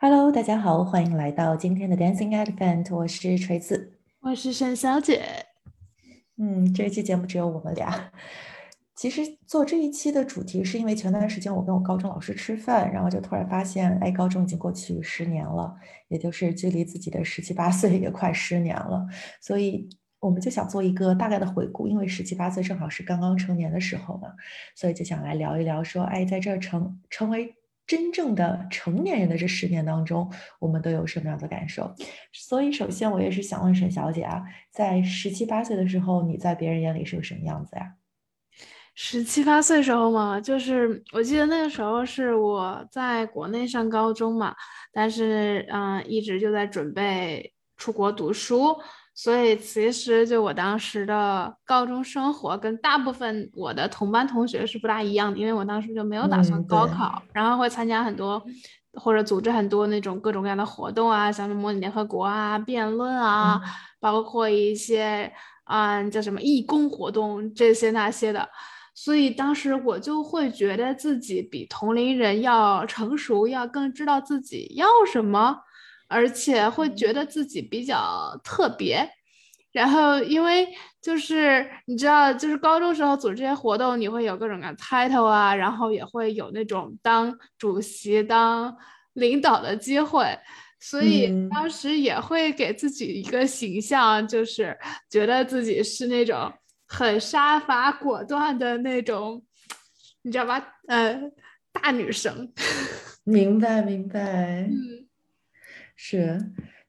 Hello，大家好，欢迎来到今天的 Dancing Elephant，我是锤子，我是沈小姐。嗯，这一期节目只有我们俩。其实做这一期的主题是因为前段时间我跟我高中老师吃饭，然后就突然发现，哎，高中已经过去十年了，也就是距离自己的十七八岁也快十年了，所以我们就想做一个大概的回顾，因为十七八岁正好是刚刚成年的时候嘛，所以就想来聊一聊，说，哎，在这成成为。真正的成年人的这十年当中，我们都有什么样的感受？所以，首先我也是想问沈小姐啊，在十七八岁的时候，你在别人眼里是个什么样子呀？十七八岁时候嘛，就是我记得那个时候是我在国内上高中嘛，但是嗯，一直就在准备出国读书。所以其实就我当时的高中生活跟大部分我的同班同学是不大一样的，因为我当时就没有打算高考，然后会参加很多或者组织很多那种各种各样的活动啊，像模拟联合国啊、辩论啊，包括一些嗯叫什么义工活动这些那些的。所以当时我就会觉得自己比同龄人要成熟，要更知道自己要什么。而且会觉得自己比较特别，然后因为就是你知道，就是高中时候组织这些活动，你会有各种各样 title 啊，然后也会有那种当主席、当领导的机会，所以当时也会给自己一个形象，就是觉得自己是那种很杀伐果断的那种，你知道吧？呃，大女生。明白，明白。嗯。是，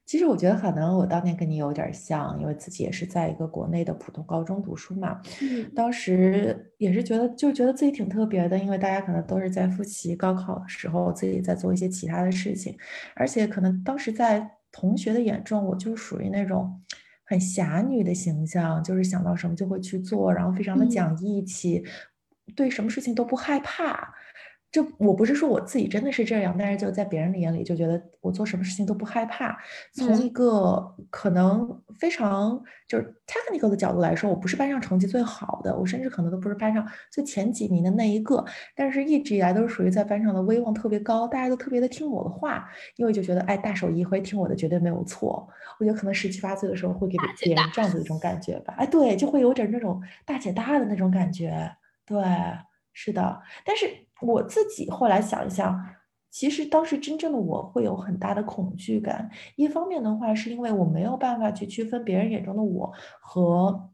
其实我觉得可能我当年跟你有点像，因为自己也是在一个国内的普通高中读书嘛。嗯，当时也是觉得，就觉得自己挺特别的，因为大家可能都是在复习高考的时候，自己在做一些其他的事情，而且可能当时在同学的眼中，我就属于那种很侠女的形象，就是想到什么就会去做，然后非常的讲义气，对什么事情都不害怕。就我不是说我自己真的是这样，但是就在别人的眼里就觉得我做什么事情都不害怕。从一个可能非常就是 technical 的角度来说，我不是班上成绩最好的，我甚至可能都不是班上最前几名的那一个，但是一直以来都是属于在班上的威望特别高，大家都特别的听我的话，因为就觉得哎大手一挥听我的绝对没有错。我觉得可能十七八岁的时候会给别人这样子一种感觉吧，哎对，就会有点那种大姐大的那种感觉，对，是的，但是。我自己后来想一想，其实当时真正的我会有很大的恐惧感。一方面的话，是因为我没有办法去区分别人眼中的我和。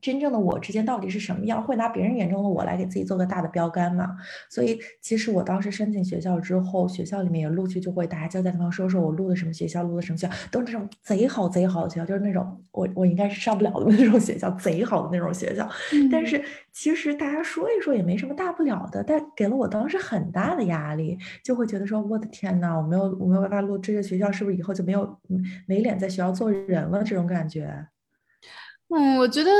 真正的我之间到底是什么样？会拿别人眼中的我来给自己做个大的标杆嘛？所以其实我当时申请学校之后，学校里面也陆续就会大家交代对方说说我录的什么学校，录的什么学校，都是那种贼好贼好的学校，就是那种我我应该是上不了的 那种学校，贼好的那种学校。但是其实大家说一说也没什么大不了的，但给了我当时很大的压力，就会觉得说我的天呐，我没有我没有办法录这个学校，是不是以后就没有没脸在学校做人了？这种感觉。嗯，我觉得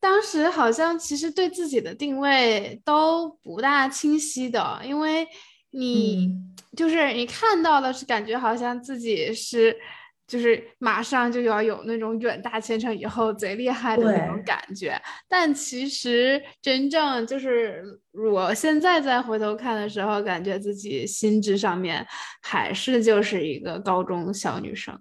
当时好像其实对自己的定位都不大清晰的，因为你就是你看到的是感觉好像自己是就是马上就要有那种远大前程，以后贼厉害的那种感觉，但其实真正就是我现在再回头看的时候，感觉自己心智上面还是就是一个高中小女生。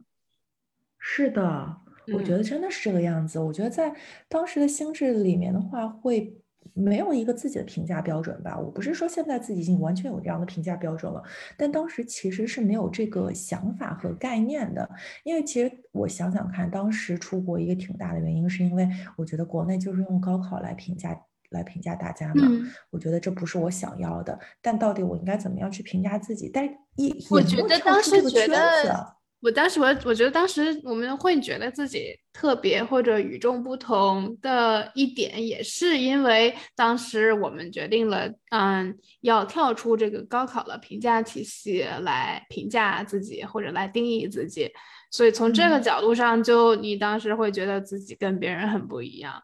是的。我觉得真的是这个样子。我觉得在当时的心智里面的话，会没有一个自己的评价标准吧。我不是说现在自己已经完全有这样的评价标准了，但当时其实是没有这个想法和概念的。因为其实我想想看，当时出国一个挺大的原因，是因为我觉得国内就是用高考来评价来评价大家嘛。我觉得这不是我想要的。但到底我应该怎么样去评价自己？但一我觉得当时觉得。我当时我我觉得当时我们会觉得自己特别或者与众不同的一点，也是因为当时我们决定了，嗯，要跳出这个高考的评价体系来评价自己或者来定义自己，所以从这个角度上，就你当时会觉得自己跟别人很不一样。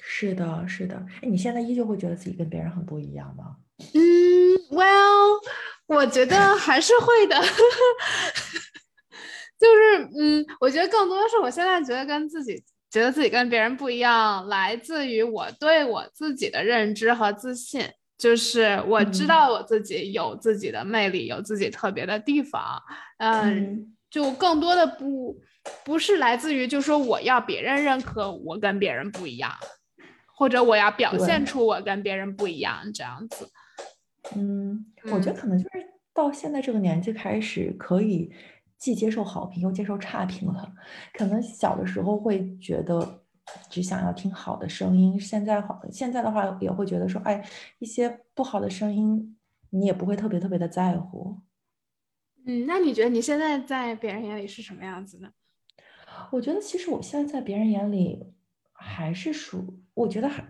是的，是的。哎，你现在依旧会觉得自己跟别人很不一样吗？嗯，Well，我觉得还是会的。就是，嗯，我觉得更多的是我现在觉得跟自己觉得自己跟别人不一样，来自于我对我自己的认知和自信。就是我知道我自己有自己的魅力，有自己特别的地方，嗯，就更多的不不是来自于，就说我要别人认可我跟别人不一样，或者我要表现出我跟别人不一样这样子。嗯，我觉得可能就是到现在这个年纪开始，可以既接受好评又接受差评了。可能小的时候会觉得。只想要听好的声音，现在好，现在的话也会觉得说，哎，一些不好的声音，你也不会特别特别的在乎。嗯，那你觉得你现在在别人眼里是什么样子呢？我觉得其实我现在在别人眼里还是属，我觉得还。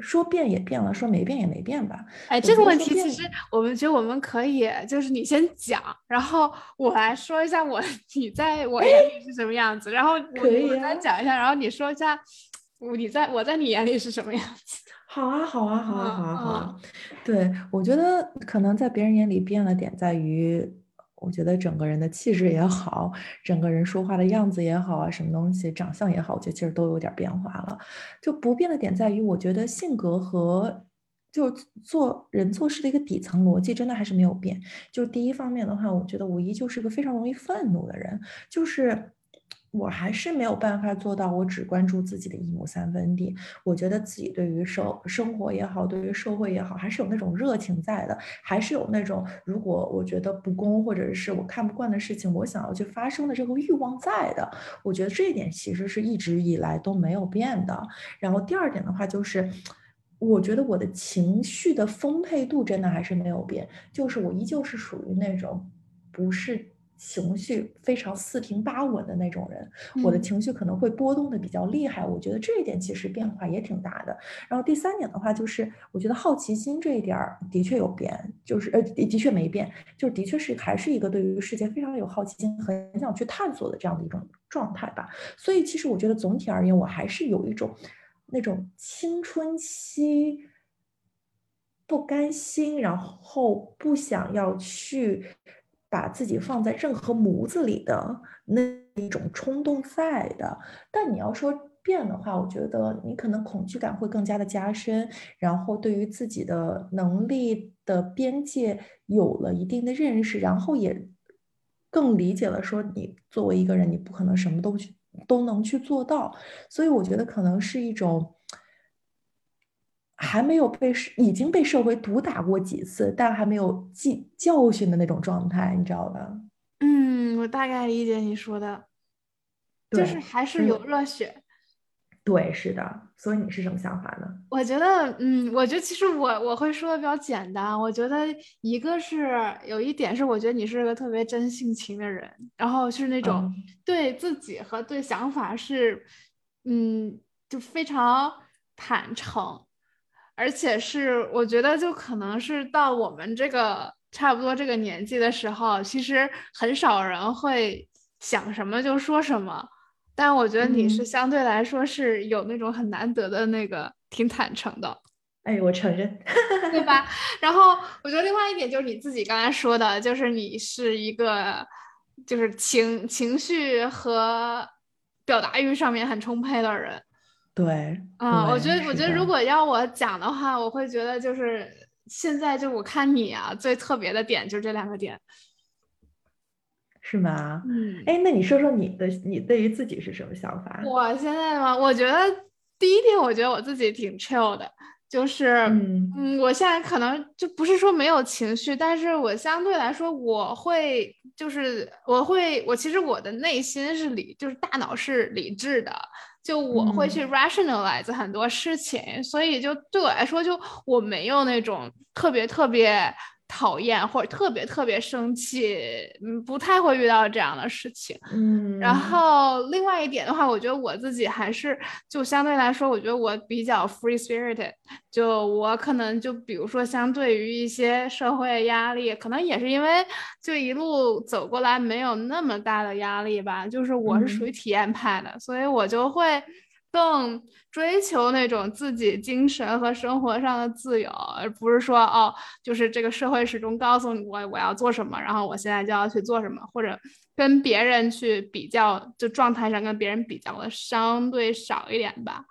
说变也变了，说没变也没变吧。哎，这个问题其实我们觉得我们可以，就是你先讲，然后我来说一下我 你在我眼里是什么样子，然后我再讲一下，然后你说一下你在我在你眼里是什么样子。好啊，好啊，好啊，好啊，好啊。对，我觉得可能在别人眼里变了点在于。我觉得整个人的气质也好，整个人说话的样子也好啊，什么东西，长相也好，我觉得其实都有点变化了。就不变的点在于，我觉得性格和就做人做事的一个底层逻辑真的还是没有变。就第一方面的话，我觉得我依旧是个非常容易愤怒的人，就是。我还是没有办法做到，我只关注自己的一亩三分地。我觉得自己对于生生活也好，对于社会也好，还是有那种热情在的，还是有那种如果我觉得不公或者是我看不惯的事情，我想要去发生的这个欲望在的。我觉得这一点其实是一直以来都没有变的。然后第二点的话，就是我觉得我的情绪的丰沛度真的还是没有变，就是我依旧是属于那种不是。情绪非常四平八稳的那种人，我的情绪可能会波动的比较厉害。我觉得这一点其实变化也挺大的。然后第三点的话，就是我觉得好奇心这一点儿的确有变，就是呃的确没变，就是的确是还是一个对于世界非常有好奇心、很想去探索的这样的一种状态吧。所以其实我觉得总体而言，我还是有一种那种青春期不甘心，然后不想要去。把自己放在任何模子里的那一种冲动在的，但你要说变的话，我觉得你可能恐惧感会更加的加深，然后对于自己的能力的边界有了一定的认识，然后也更理解了说你作为一个人，你不可能什么都去都能去做到，所以我觉得可能是一种。还没有被已经被社会毒打过几次，但还没有记教训的那种状态，你知道吧？嗯，我大概理解你说的，就是还是有热血。对，是的。所以你是什么想法呢？我觉得，嗯，我觉得其实我我会说的比较简单。我觉得一个是有一点是，我觉得你是个特别真性情的人，然后是那种对自己和对想法是，嗯，就非常坦诚。而且是，我觉得就可能是到我们这个差不多这个年纪的时候，其实很少人会想什么就说什么。但我觉得你是相对来说是有那种很难得的那个挺坦诚的。哎，我承认，对吧？然后我觉得另外一点就是你自己刚才说的，就是你是一个就是情情绪和表达欲上面很充沛的人。对，啊，我觉得，我觉得如果要我讲的话，我会觉得就是现在就我看你啊，最特别的点就这两个点，是吗？嗯，哎，那你说说你的，你对于自己是什么想法？我现在吗？我觉得第一点，我觉得我自己挺 chill 的，就是，嗯，我现在可能就不是说没有情绪，但是我相对来说，我会就是我会，我其实我的内心是理，就是大脑是理智的。就我会去 rationalize 很多事情，所以就对我来说，就我没有那种特别特别讨厌或者特别特别生气，嗯，不太会遇到这样的事情。嗯，然后另外一点的话，我觉得我自己还是就相对来说，我觉得我比较 free spirited。就我可能就比如说，相对于一些社会压力，可能也是因为就一路走过来没有那么大的压力吧。就是我是属于体验派的，所以我就会更追求那种自己精神和生活上的自由，而不是说哦，就是这个社会始终告诉你我我要做什么，然后我现在就要去做什么，或者跟别人去比较，就状态上跟别人比较的相对少一点吧。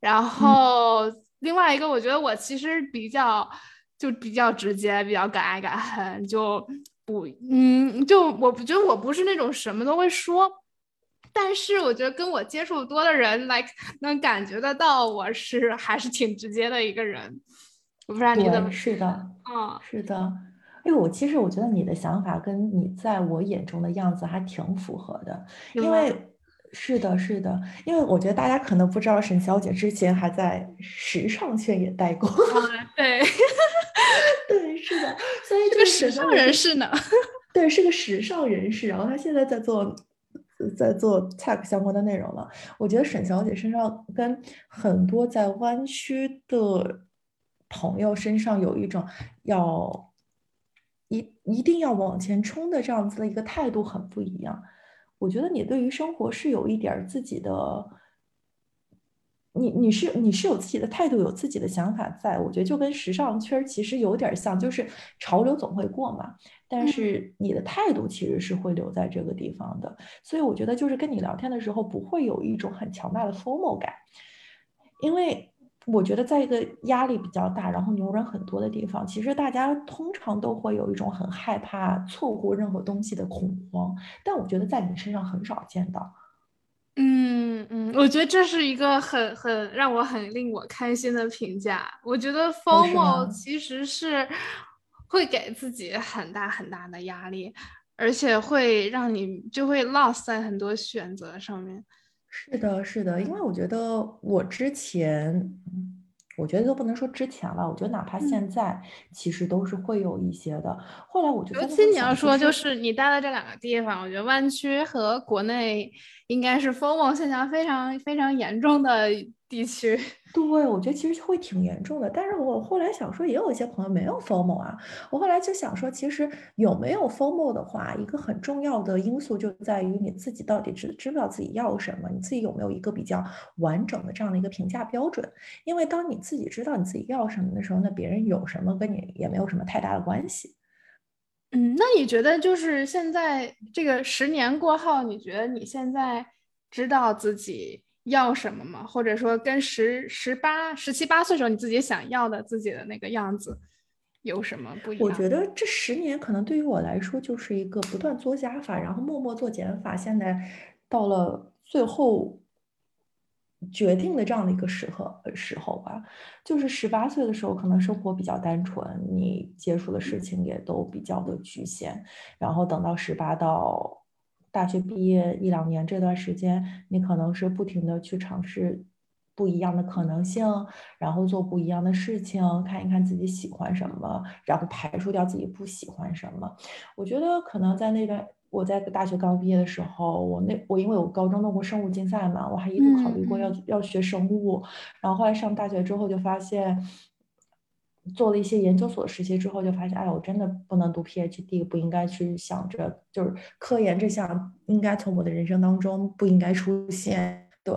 然后。另外一个，我觉得我其实比较，就比较直接，比较敢爱敢恨，就不嗯，就我觉得我不是那种什么都会说，但是我觉得跟我接触多的人，like 能感觉得到我是还是挺直接的一个人。我不知道你怎么是的，嗯，是的。哎，我其实我觉得你的想法跟你在我眼中的样子还挺符合的，因为是的，是的，因为我觉得大家可能不知道，沈小姐之前还在时尚圈也待过，对，对，是的，所以这个时尚人士呢，对，是个时尚人士，然后她现在在做，在做 tech 相关的内容了。我觉得沈小姐身上跟很多在湾区的朋友身上有一种要。一一定要往前冲的这样子的一个态度很不一样。我觉得你对于生活是有一点自己的，你你是你是有自己的态度，有自己的想法在。我觉得就跟时尚圈其实有点像，就是潮流总会过嘛，但是你的态度其实是会留在这个地方的。所以我觉得就是跟你聊天的时候不会有一种很强大的 formal 感，因为。我觉得在一个压力比较大，然后牛人很多的地方，其实大家通常都会有一种很害怕错过任何东西的恐慌。但我觉得在你身上很少见到。嗯嗯，我觉得这是一个很很让我很令我开心的评价。我觉得 formal 其实是会给自己很大很大的压力，而且会让你就会 lost 在很多选择上面。是的，是的，因为我觉得我之前，我觉得都不能说之前了，我觉得哪怕现在，其实都是会有一些的。后来我觉得，尤其你要说，就是你待的这两个地方，我觉得湾区和国内应该是疯魔现象非常非常严重的地区。对，我觉得其实会挺严重的，但是我后来想说，也有一些朋友没有 formal 啊。我后来就想说，其实有没有 formal 的话，一个很重要的因素就在于你自己到底知知不知道自己要什么，你自己有没有一个比较完整的这样的一个评价标准。因为当你自己知道你自己要什么的时候，那别人有什么跟你也没有什么太大的关系。嗯，那你觉得就是现在这个十年过后，你觉得你现在知道自己？要什么吗？或者说跟十十八、十七八岁时候你自己想要的自己的那个样子有什么不一样？我觉得这十年可能对于我来说就是一个不断做加法，然后默默做减法。现在到了最后决定的这样的一个时刻时候吧，就是十八岁的时候，可能生活比较单纯，你接触的事情也都比较的局限，然后等到十八到。大学毕业一两年这段时间，你可能是不停的去尝试不一样的可能性，然后做不一样的事情，看一看自己喜欢什么，然后排除掉自己不喜欢什么。我觉得可能在那段我在大学刚毕业的时候，我那我因为我高中弄过生物竞赛嘛，我还一度考虑过要要学生物，然后后来上大学之后就发现。做了一些研究所实习之后，就发现，哎，我真的不能读 PhD，不应该去想着就是科研这项应该从我的人生当中不应该出现。对，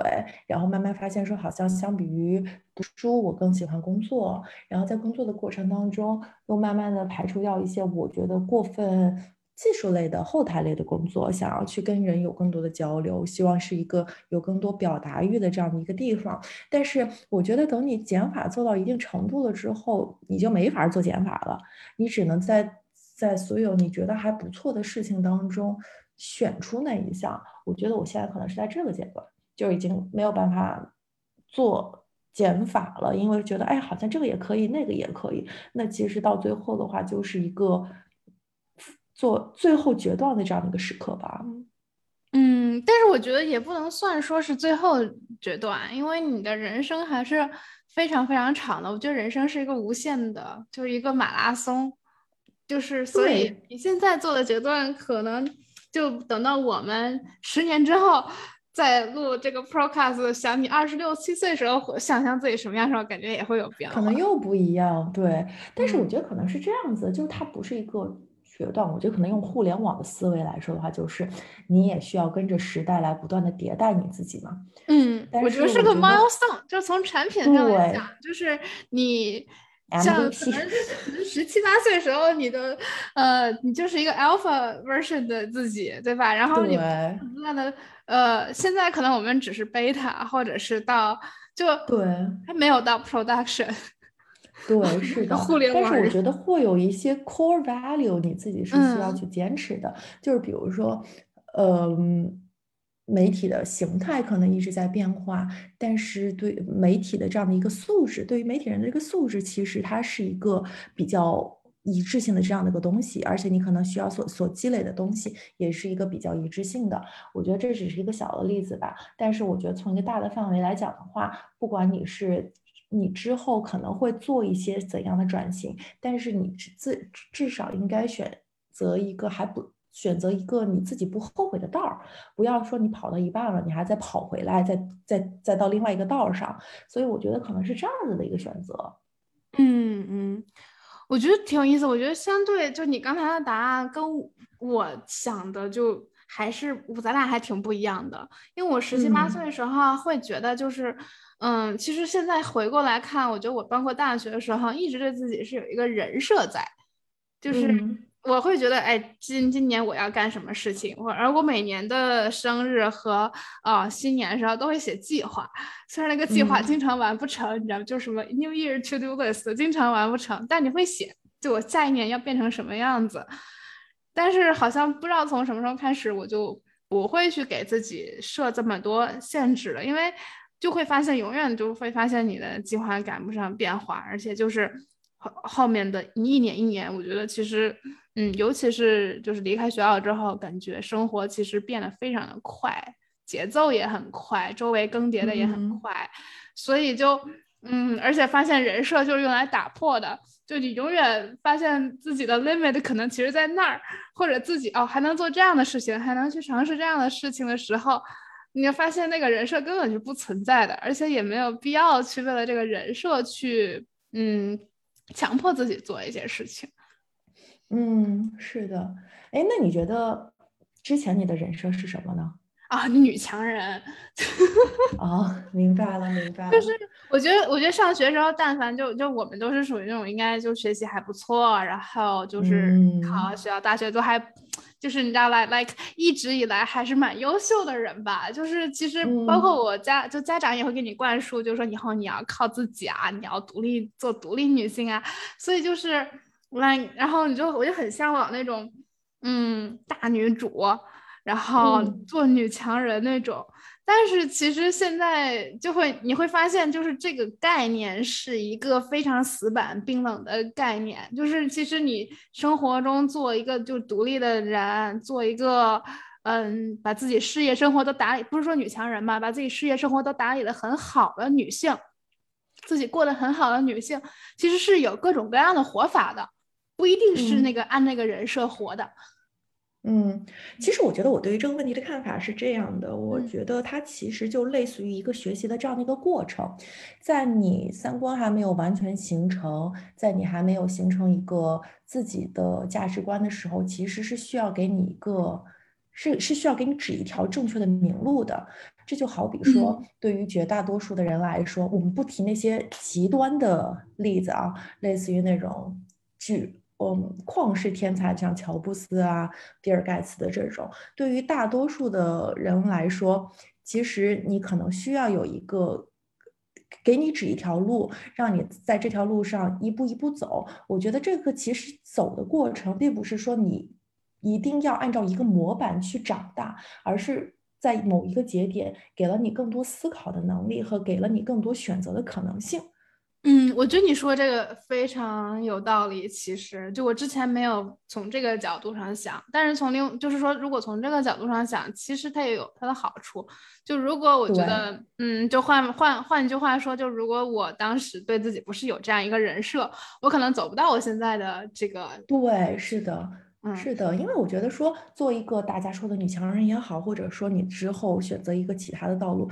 然后慢慢发现说，好像相比于读书，我更喜欢工作。然后在工作的过程当中，又慢慢的排除掉一些我觉得过分。技术类的后台类的工作，想要去跟人有更多的交流，希望是一个有更多表达欲的这样的一个地方。但是我觉得，等你减法做到一定程度了之后，你就没法做减法了。你只能在在所有你觉得还不错的事情当中选出那一项。我觉得我现在可能是在这个阶段，就已经没有办法做减法了，因为觉得哎，好像这个也可以，那个也可以。那其实到最后的话，就是一个。做最后决断的这样的一个时刻吧，嗯，但是我觉得也不能算说是最后决断，因为你的人生还是非常非常长的。我觉得人生是一个无限的，就是一个马拉松，就是所以你现在做的决断，可能就等到我们十年之后再录这个 podcast，想你二十六七岁时候想象自己什么样时候，感觉也会有变化，可能又不一样。对，但是我觉得可能是这样子，就是它不是一个。决断，我觉得可能用互联网的思维来说的话，就是你也需要跟着时代来不断的迭代你自己嘛。嗯，我觉得是个 milestone，就从产品上来讲，就是你像可能十七八岁时候，你的呃，你就是一个 alpha version 的自己，对吧？然后你不断的呃，现在可能我们只是 beta，或者是到就对，还没有到 production。对，是的。互联网，但是我觉得会有一些 core value，你自己是需要去坚持的。就是比如说，嗯，媒体的形态可能一直在变化，但是对媒体的这样的一个素质，对于媒体人的这个素质，其实它是一个比较。一致性的这样的一个东西，而且你可能需要所所积累的东西也是一个比较一致性的。我觉得这只是一个小的例子吧，但是我觉得从一个大的范围来讲的话，不管你是你之后可能会做一些怎样的转型，但是你至至少应该选择一个还不选择一个你自己不后悔的道儿，不要说你跑到一半了，你还再跑回来，再再再到另外一个道儿上。所以我觉得可能是这样子的一个选择。嗯嗯。我觉得挺有意思。我觉得相对就你刚才的答案跟我想的就还是我咱俩还挺不一样的。因为我十七八岁的时候会觉得就是，嗯，其实现在回过来看，我觉得我包括大学的时候一直对自己是有一个人设在，就是。我会觉得，哎，今今年我要干什么事情？我而我每年的生日和呃新年的时候都会写计划，虽然那个计划经常完不成，你知道吗？就什么 New Year to Do List 经常完不成，但你会写，就我下一年要变成什么样子。但是好像不知道从什么时候开始，我就不会去给自己设这么多限制了，因为就会发现永远就会发现你的计划赶不上变化，而且就是后后面的一年一年，我觉得其实。嗯，尤其是就是离开学校之后，感觉生活其实变得非常的快，节奏也很快，周围更迭的也很快，所以就嗯，而且发现人设就是用来打破的，就你永远发现自己的 limit 可能其实在那儿，或者自己哦还能做这样的事情，还能去尝试这样的事情的时候，你就发现那个人设根本就不存在的，而且也没有必要去为了这个人设去嗯强迫自己做一些事情。嗯，是的，哎，那你觉得之前你的人设是什么呢？啊，女强人。哦，明白了，明白了。就是我觉得，我觉得上学时候，但凡就就我们都是属于那种应该就学习还不错，然后就是考学校大学都还，就是你知道，like like 一直以来还是蛮优秀的人吧。就是其实包括我家，就家长也会给你灌输，就是说以后你要靠自己啊，你要独立做独立女性啊。所以就是。来，然后你就我就很向往那种，嗯，大女主，然后做女强人那种。但是其实现在就会你会发现，就是这个概念是一个非常死板、冰冷的概念。就是其实你生活中做一个就独立的人，做一个嗯，把自己事业生活都打理，不是说女强人嘛，把自己事业生活都打理的很好的女性，自己过得很好的女性，其实是有各种各样的活法的。不一定是那个按那个人设活的，嗯，其实我觉得我对于这个问题的看法是这样的，我觉得它其实就类似于一个学习的这样的一个过程，在你三观还没有完全形成，在你还没有形成一个自己的价值观的时候，其实是需要给你一个，是是需要给你指一条正确的明路的。这就好比说，对于绝大多数的人来说，我们不提那些极端的例子啊，类似于那种巨。嗯，旷世天才像乔布斯啊、比尔盖茨的这种，对于大多数的人来说，其实你可能需要有一个给你指一条路，让你在这条路上一步一步走。我觉得这个其实走的过程，并不是说你一定要按照一个模板去长大，而是在某一个节点给了你更多思考的能力和给了你更多选择的可能性。嗯，我觉得你说这个非常有道理。其实，就我之前没有从这个角度上想，但是从另就是说，如果从这个角度上想，其实它也有它的好处。就如果我觉得，嗯，就换换换一句话说，就如果我当时对自己不是有这样一个人设，我可能走不到我现在的这个。对，是的，是的，因为我觉得说，做一个大家说的女强人也好，或者说你之后选择一个其他的道路。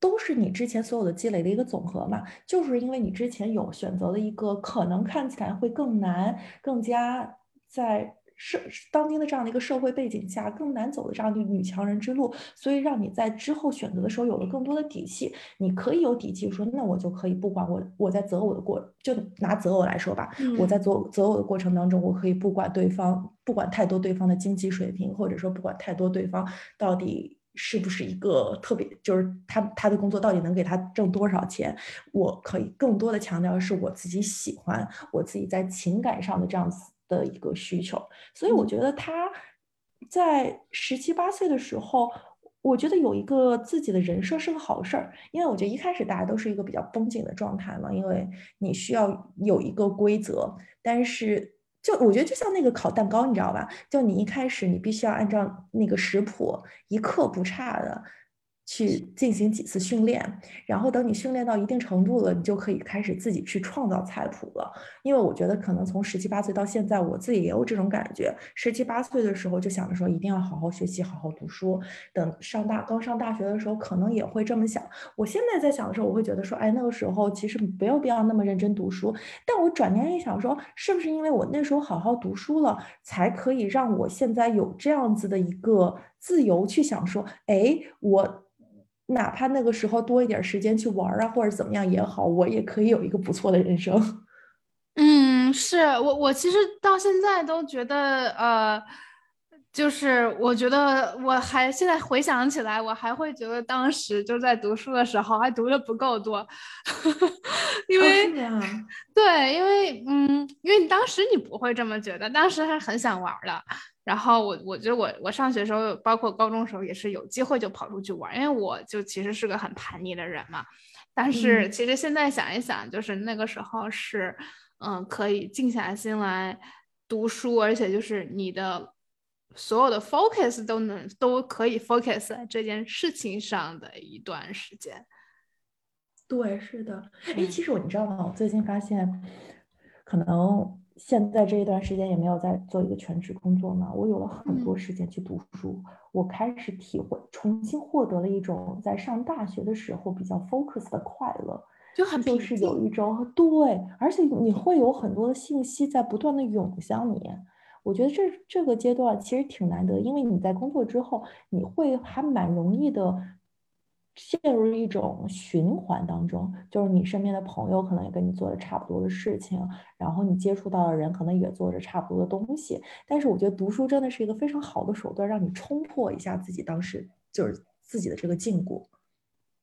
都是你之前所有的积累的一个总和嘛，就是因为你之前有选择了一个可能看起来会更难、更加在社当今的这样的一个社会背景下更难走的这样的女强人之路，所以让你在之后选择的时候有了更多的底气。你可以有底气说，那我就可以不管我我在择偶的过，就拿择偶来说吧，我在择择偶的过程当中，我可以不管对方，不管太多对方的经济水平，或者说不管太多对方到底。是不是一个特别，就是他他的工作到底能给他挣多少钱？我可以更多的强调是我自己喜欢，我自己在情感上的这样子的一个需求。所以我觉得他在十七八岁的时候，我觉得有一个自己的人设是个好事儿，因为我觉得一开始大家都是一个比较绷紧的状态嘛，因为你需要有一个规则，但是。就我觉得就像那个烤蛋糕，你知道吧？就你一开始你必须要按照那个食谱，一刻不差的。去进行几次训练，然后等你训练到一定程度了，你就可以开始自己去创造菜谱了。因为我觉得可能从十七八岁到现在，我自己也有这种感觉。十七八岁的时候就想着说一定要好好学习，好好读书。等上大刚上大学的时候，可能也会这么想。我现在在想的时候，我会觉得说，哎，那个时候其实没有必要那么认真读书。但我转念一想，说是不是因为我那时候好好读书了，才可以让我现在有这样子的一个自由去想说，哎，我。哪怕那个时候多一点时间去玩啊，或者怎么样也好，我也可以有一个不错的人生。嗯，是我我其实到现在都觉得，呃，就是我觉得我还现在回想起来，我还会觉得当时就在读书的时候还读的不够多，因为对，因为嗯，因为你当时你不会这么觉得，当时还很想玩的。然后我我觉得我我上学时候，包括高中时候也是有机会就跑出去玩，因为我就其实是个很叛逆的人嘛。但是其实现在想一想，就是那个时候是，嗯，可以静下心来读书，而且就是你的所有的 focus 都能都可以 focus 在这件事情上的一段时间。对，是的。哎，其实我你知道吗？我最近发现，可能。现在这一段时间也没有在做一个全职工作嘛，我有了很多时间去读书，我开始体会，重新获得了一种在上大学的时候比较 focus 的快乐，就很就是有一种对，而且你会有很多的信息在不断的涌向你，我觉得这这个阶段其实挺难得，因为你在工作之后，你会还蛮容易的。陷入一种循环当中，就是你身边的朋友可能也跟你做着差不多的事情，然后你接触到的人可能也做着差不多的东西。但是我觉得读书真的是一个非常好的手段，让你冲破一下自己当时就是自己的这个禁锢。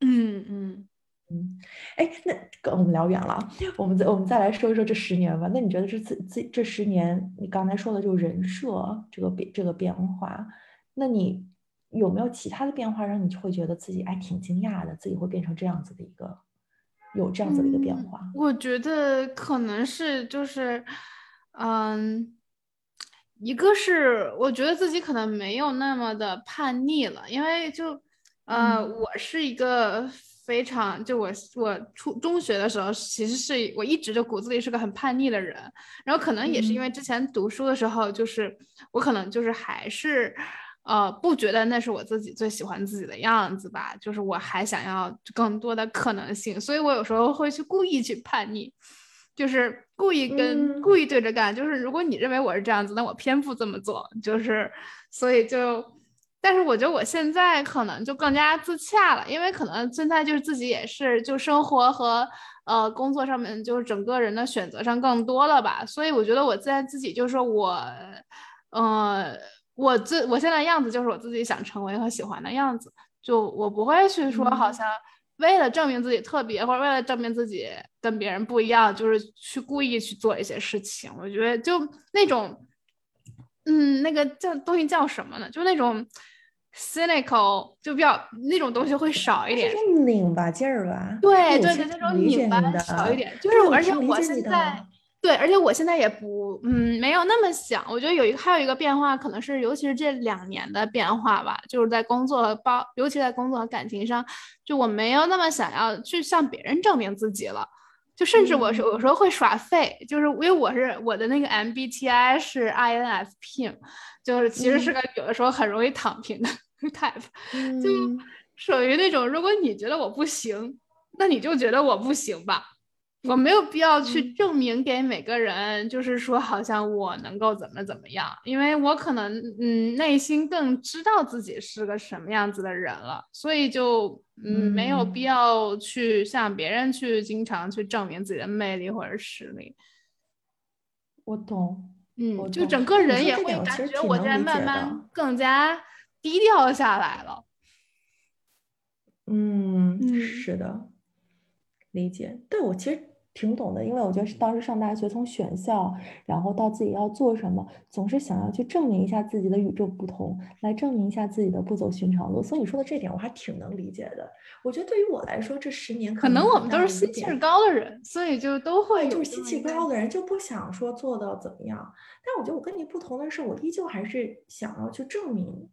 嗯嗯嗯。哎，那跟我们聊远了，我们再我们再来说一说这十年吧。那你觉得这次这这十年，你刚才说的就人设这个变这个变化，那你？有没有其他的变化让你会觉得自己哎挺惊讶的？自己会变成这样子的一个，有这样子的一个变化？我觉得可能是就是，嗯，一个是我觉得自己可能没有那么的叛逆了，因为就，呃，我是一个非常就我我初中学的时候，其实是我一直就骨子里是个很叛逆的人，然后可能也是因为之前读书的时候，就是我可能就是还是。呃，不觉得那是我自己最喜欢自己的样子吧？就是我还想要更多的可能性，所以我有时候会去故意去叛逆，就是故意跟故意对着干。就是如果你认为我是这样子，那我偏不这么做。就是，所以就，但是我觉得我现在可能就更加自洽了，因为可能现在就是自己也是就生活和呃工作上面就是整个人的选择上更多了吧。所以我觉得我在自己就是说我，呃。我自我现在样子就是我自己想成为和喜欢的样子，就我不会去说好像为了证明自己特别，或者为了证明自己跟别人不一样，就是去故意去做一些事情。我觉得就那种，嗯，那个叫东西叫什么呢？就那种 cynical，就比较那种东西会少一点，拧巴劲儿吧？对对对，那种拧巴少一点。就是而且我现在。对，而且我现在也不，嗯，没有那么想。我觉得有一个，还有一个变化，可能是尤其是这两年的变化吧，就是在工作包，尤其在工作和感情上，就我没有那么想要去向别人证明自己了。就甚至我是有时候会耍废，就是因为我是我的那个 MBTI 是 INFP，就是其实是个有的时候很容易躺平的 type，就属于那种如果你觉得我不行，那你就觉得我不行吧。我没有必要去证明给每个人，就是说好像我能够怎么怎么样，因为我可能嗯内心更知道自己是个什么样子的人了，所以就嗯没有必要去向别人去经常去证明自己的魅力或者实力。我懂，嗯，就整。个人也会感觉我在慢慢更加低调下来了。嗯，是的，理解。对我其实。挺懂的，因为我觉得是当时上大学，从选校，然后到自己要做什么，总是想要去证明一下自己的与众不同，来证明一下自己的不走寻常路。所以你说的这点，我还挺能理解的。我觉得对于我来说，这十年可能我们都是心气儿高的人，所以就都会就是心气高的人就不想说做到怎么样。但我觉得我跟你不同的是，我依旧还是想要去证明。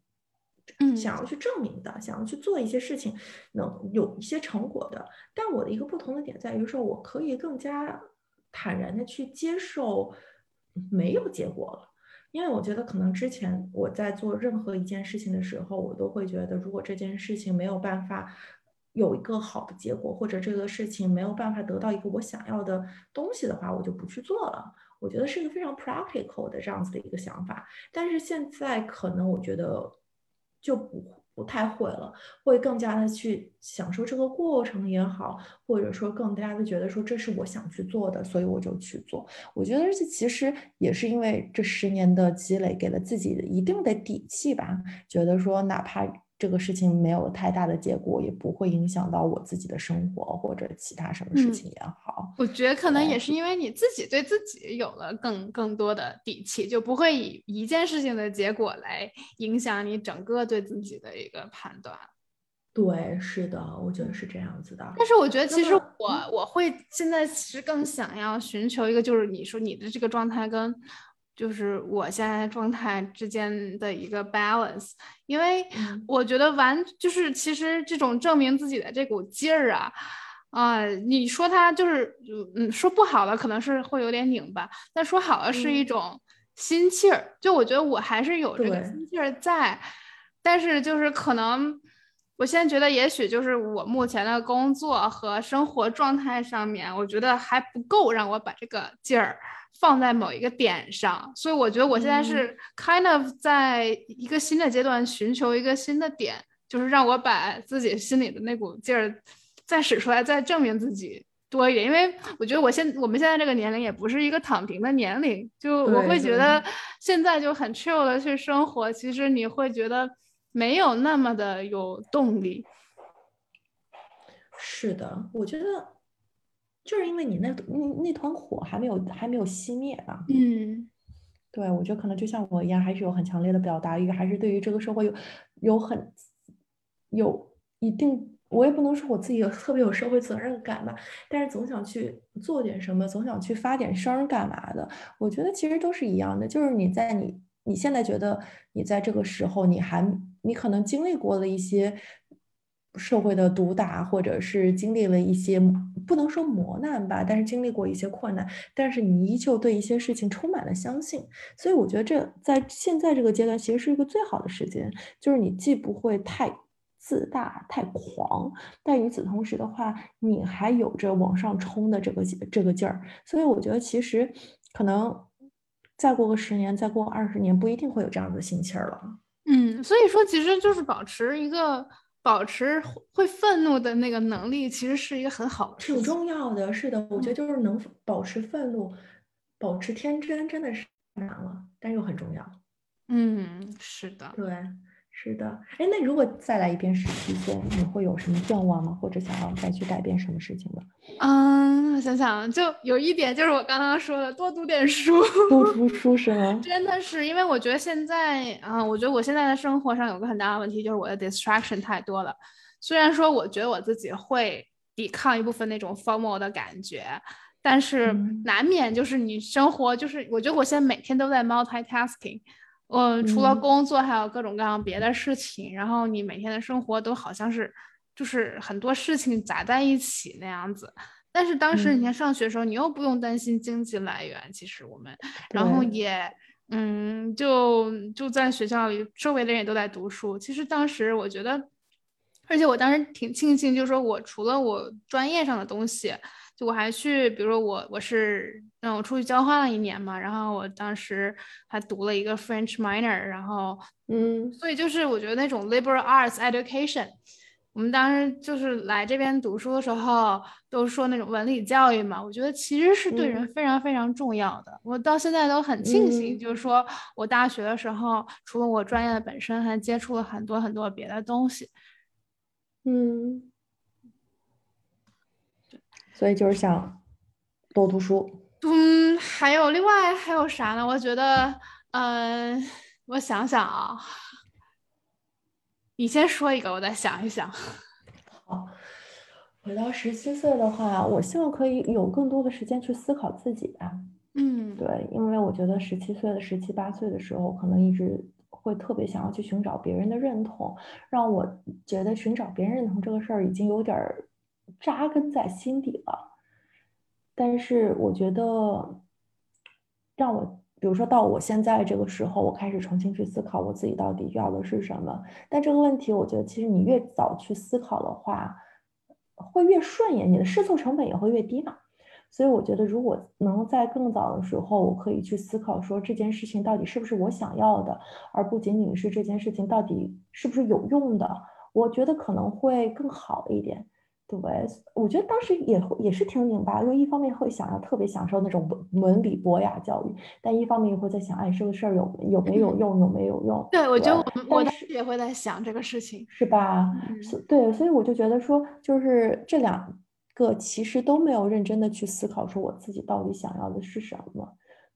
嗯，想要去证明的，想要去做一些事情，能有一些成果的。但我的一个不同的点在于说，我可以更加坦然的去接受没有结果了，因为我觉得可能之前我在做任何一件事情的时候，我都会觉得，如果这件事情没有办法有一个好的结果，或者这个事情没有办法得到一个我想要的东西的话，我就不去做了。我觉得是一个非常 practical 的这样子的一个想法。但是现在可能我觉得。就不不太会了，会更加的去享受这个过程也好，或者说更加的觉得说这是我想去做的，所以我就去做。我觉得这其实也是因为这十年的积累，给了自己一定的底气吧，觉得说哪怕。这个事情没有太大的结果，也不会影响到我自己的生活或者其他什么事情也好。我觉得可能也是因为你自己对自己有了更更多的底气，就不会以一件事情的结果来影响你整个对自己的一个判断。对，是的，我觉得是这样子的。但是我觉得其实我我会现在其实更想要寻求一个，就是你说你的这个状态跟。就是我现在状态之间的一个 balance，因为我觉得完就是其实这种证明自己的这股劲儿啊，啊，你说他就是嗯说不好了可能是会有点拧巴，但说好了是一种心气儿。就我觉得我还是有这个心气儿在，但是就是可能我现在觉得也许就是我目前的工作和生活状态上面，我觉得还不够让我把这个劲儿。放在某一个点上，所以我觉得我现在是 kind of 在一个新的阶段寻求一个新的点，就是让我把自己心里的那股劲儿再使出来，再证明自己多一点。因为我觉得我现我们现在这个年龄也不是一个躺平的年龄，就我会觉得现在就很 chill 的去生活，其实你会觉得没有那么的有动力。是的，我觉得。就是因为你那那那团火还没有还没有熄灭啊。嗯，对，我觉得可能就像我一样，还是有很强烈的表达欲，还是对于这个社会有有很有一定，我也不能说我自己有特别有社会责任感吧，但是总想去做点什么，总想去发点声干嘛的。我觉得其实都是一样的，就是你在你你现在觉得你在这个时候，你还你可能经历过了一些。社会的毒打，或者是经历了一些不能说磨难吧，但是经历过一些困难，但是你依旧对一些事情充满了相信，所以我觉得这在现在这个阶段其实是一个最好的时间，就是你既不会太自大、太狂，但与此同时的话，你还有着往上冲的这个这个劲儿，所以我觉得其实可能再过个十年，再过二十年，不一定会有这样的心气儿了。嗯，所以说其实就是保持一个。保持会愤怒的那个能力，其实是一个很好的，挺重要的。是的，我觉得就是能保持愤怒，保持天真，真的是难了，但又很重要。嗯，是的，对。是的，哎，那如果再来一遍实习生，你会有什么愿望吗？或者想要再去改变什么事情吗？嗯，我想想，就有一点就是我刚刚说的，多读点书，多读书 是吗？真的是，因为我觉得现在，啊，我觉得我现在的生活上有个很大的问题，就是我的 distraction 太多了。虽然说我觉得我自己会抵抗一部分那种 formal 的感觉，但是难免就是你生活，就是我觉得我现在每天都在 multitasking。嗯，除了工作，还有各种各样别的事情，然后你每天的生活都好像是，就是很多事情砸在一起那样子。但是当时你看上学的时候，你又不用担心经济来源，其实我们，然后也，嗯，就就在学校里，周围的人也都在读书。其实当时我觉得，而且我当时挺庆幸，就是说我除了我专业上的东西。就我还去，比如说我我是嗯，我出去交换了一年嘛，然后我当时还读了一个 French minor，然后嗯，所以就是我觉得那种 liberal arts education，我们当时就是来这边读书的时候都说那种文理教育嘛，我觉得其实是对人非常非常重要的。我到现在都很庆幸，就是说我大学的时候除了我专业的本身，还接触了很多很多别的东西。嗯，所以就是想多读书。嗯，还有另外还有啥呢？我觉得，嗯，我想想啊，你先说一个，我再想一想。好，回到十七岁的话，我希望可以有更多的时间去思考自己吧。嗯，对，因为我觉得十七岁的十七八岁的时候，可能一直会特别想要去寻找别人的认同，让我觉得寻找别人认同这个事儿已经有点扎根在心底了。但是我觉得，让我比如说到我现在这个时候，我开始重新去思考我自己到底要的是什么。但这个问题，我觉得其实你越早去思考的话，会越顺眼，你的试错成本也会越低嘛。所以我觉得，如果能在更早的时候，我可以去思考说这件事情到底是不是我想要的，而不仅仅是这件事情到底是不是有用的，我觉得可能会更好一点。对，我觉得当时也也是挺拧巴，因为一方面会想要特别享受那种文文理博雅教育，但一方面又会在想，哎，这个事儿有有没有用，有没有用？对，我觉得我们我当时也会在想这个事情，是吧？对，所以我就觉得说，就是这两。个其实都没有认真的去思考，说我自己到底想要的是什么。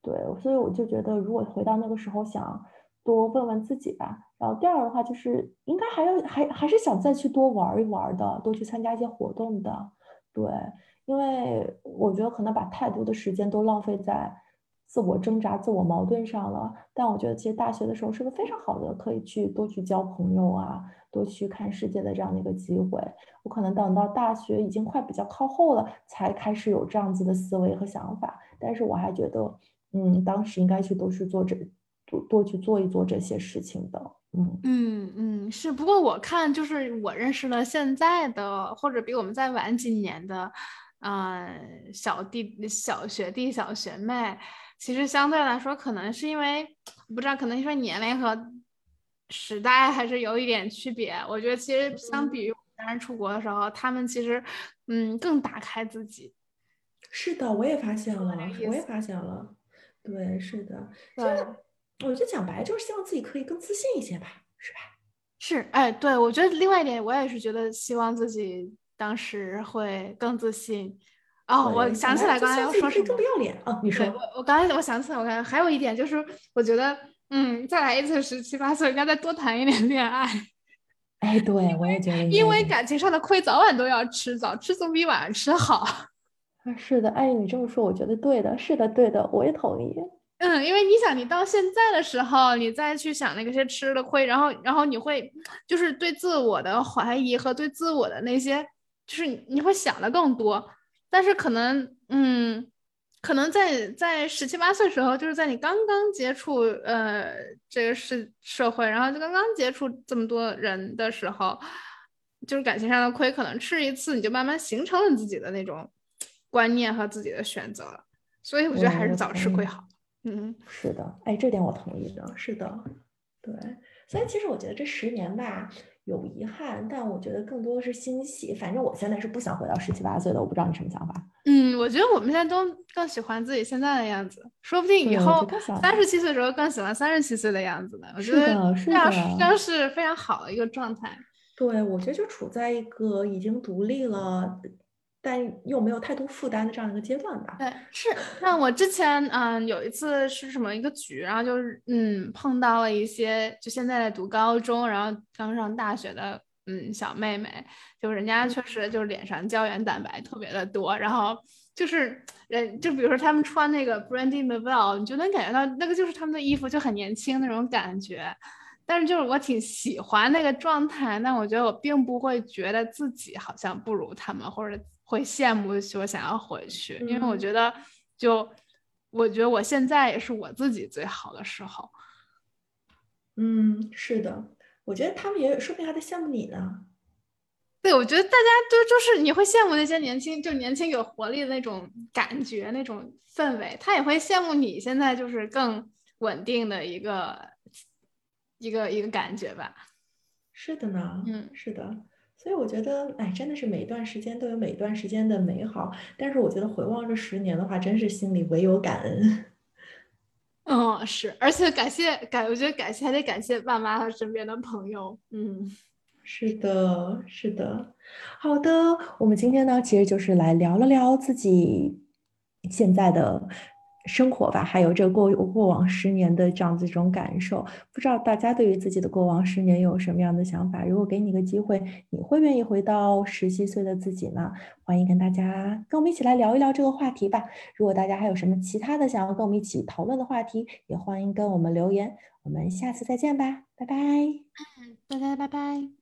对，所以我就觉得，如果回到那个时候，想多问问自己吧。然后第二的话，就是应该还要还还是想再去多玩一玩的，多去参加一些活动的。对，因为我觉得可能把太多的时间都浪费在自我挣扎、自我矛盾上了。但我觉得，其实大学的时候是个非常好的，可以去多去交朋友啊。多去看世界的这样的一个机会，我可能等到大学已经快比较靠后了，才开始有这样子的思维和想法。但是我还觉得，嗯，当时应该去多去做这多多去做一做这些事情的。嗯嗯嗯，是。不过我看就是我认识了现在的或者比我们再晚几年的，嗯，小弟、小学弟、小学妹，其实相对来说，可能是因为不知道，可能因为年龄和。时代还是有一点区别，我觉得其实相比于当时出国的时候，他们其实嗯更打开自己。是的，我也发现了，我也发现了。对，是的。对，我觉得讲白就是希望自己可以更自信一些吧，是吧？是，哎，对，我觉得另外一点，我也是觉得希望自己当时会更自信。哦，我想起来刚才要说什么？更不要脸啊！你说。我我刚才我想起来，我刚才还有一点就是，我觉得。嗯，再来一次十七八岁，应该再多谈一点恋爱。哎，对我也觉得，因为感情上的亏早晚都要吃，早吃总比晚上吃好。啊，是的，哎，你这么说，我觉得对的，是的，对的，我也同意。嗯，因为你想，你到现在的时候，你再去想那些吃的亏，然后，然后你会就是对自我的怀疑和对自我的那些，就是你会想的更多。但是可能，嗯。可能在在十七八岁时候，就是在你刚刚接触呃这个社社会，然后就刚刚接触这么多人的时候，就是感情上的亏，可能吃一次你就慢慢形成了自己的那种观念和自己的选择了，所以我觉得还是早吃亏好。嗯，是的，哎，这点我同意的，是的，对，所以其实我觉得这十年吧。有遗憾，但我觉得更多的是欣喜。反正我现在是不想回到十七八岁的，我不知道你什么想法。嗯，我觉得我们现在都更喜欢自己现在的样子，说不定以后三十七岁的时候更喜欢三十七岁的样子呢。我觉得这样这样是非常好的一个状态。对，我觉得就处在一个已经独立了。但又没有太多负担的这样一个阶段吧。对，是。那我之前嗯有一次是什么一个局，然后就是嗯碰到了一些就现在在读高中，然后刚上大学的嗯小妹妹，就人家确实就是脸上胶原蛋白特别的多，然后就是人就比如说他们穿那个 Brandy Melville，你就能感觉到那个就是他们的衣服就很年轻那种感觉。但是就是我挺喜欢那个状态，但我觉得我并不会觉得自己好像不如他们，或者。会羡慕，说想要回去，因为我觉得，就我觉得我现在也是我自己最好的时候。嗯，是的，我觉得他们也说不定还在羡慕你呢。对，我觉得大家都就是你会羡慕那些年轻，就年轻有活力的那种感觉，那种氛围。他也会羡慕你现在就是更稳定的一个一个一个感觉吧。是的呢，嗯，是的。所以我觉得，哎，真的是每一段时间都有每一段时间的美好。但是我觉得回望这十年的话，真是心里唯有感恩。嗯，是，而且感谢感，我觉得感谢还得感谢爸妈和身边的朋友。嗯，是的，是的。好的，我们今天呢，其实就是来聊了聊自己现在的。生活吧，还有这过过往十年的这样子一种感受，不知道大家对于自己的过往十年有什么样的想法？如果给你个机会，你会愿意回到十七岁的自己吗？欢迎跟大家跟我们一起来聊一聊这个话题吧。如果大家还有什么其他的想要跟我们一起讨论的话题，也欢迎跟我们留言。我们下次再见吧，拜拜。大家拜拜。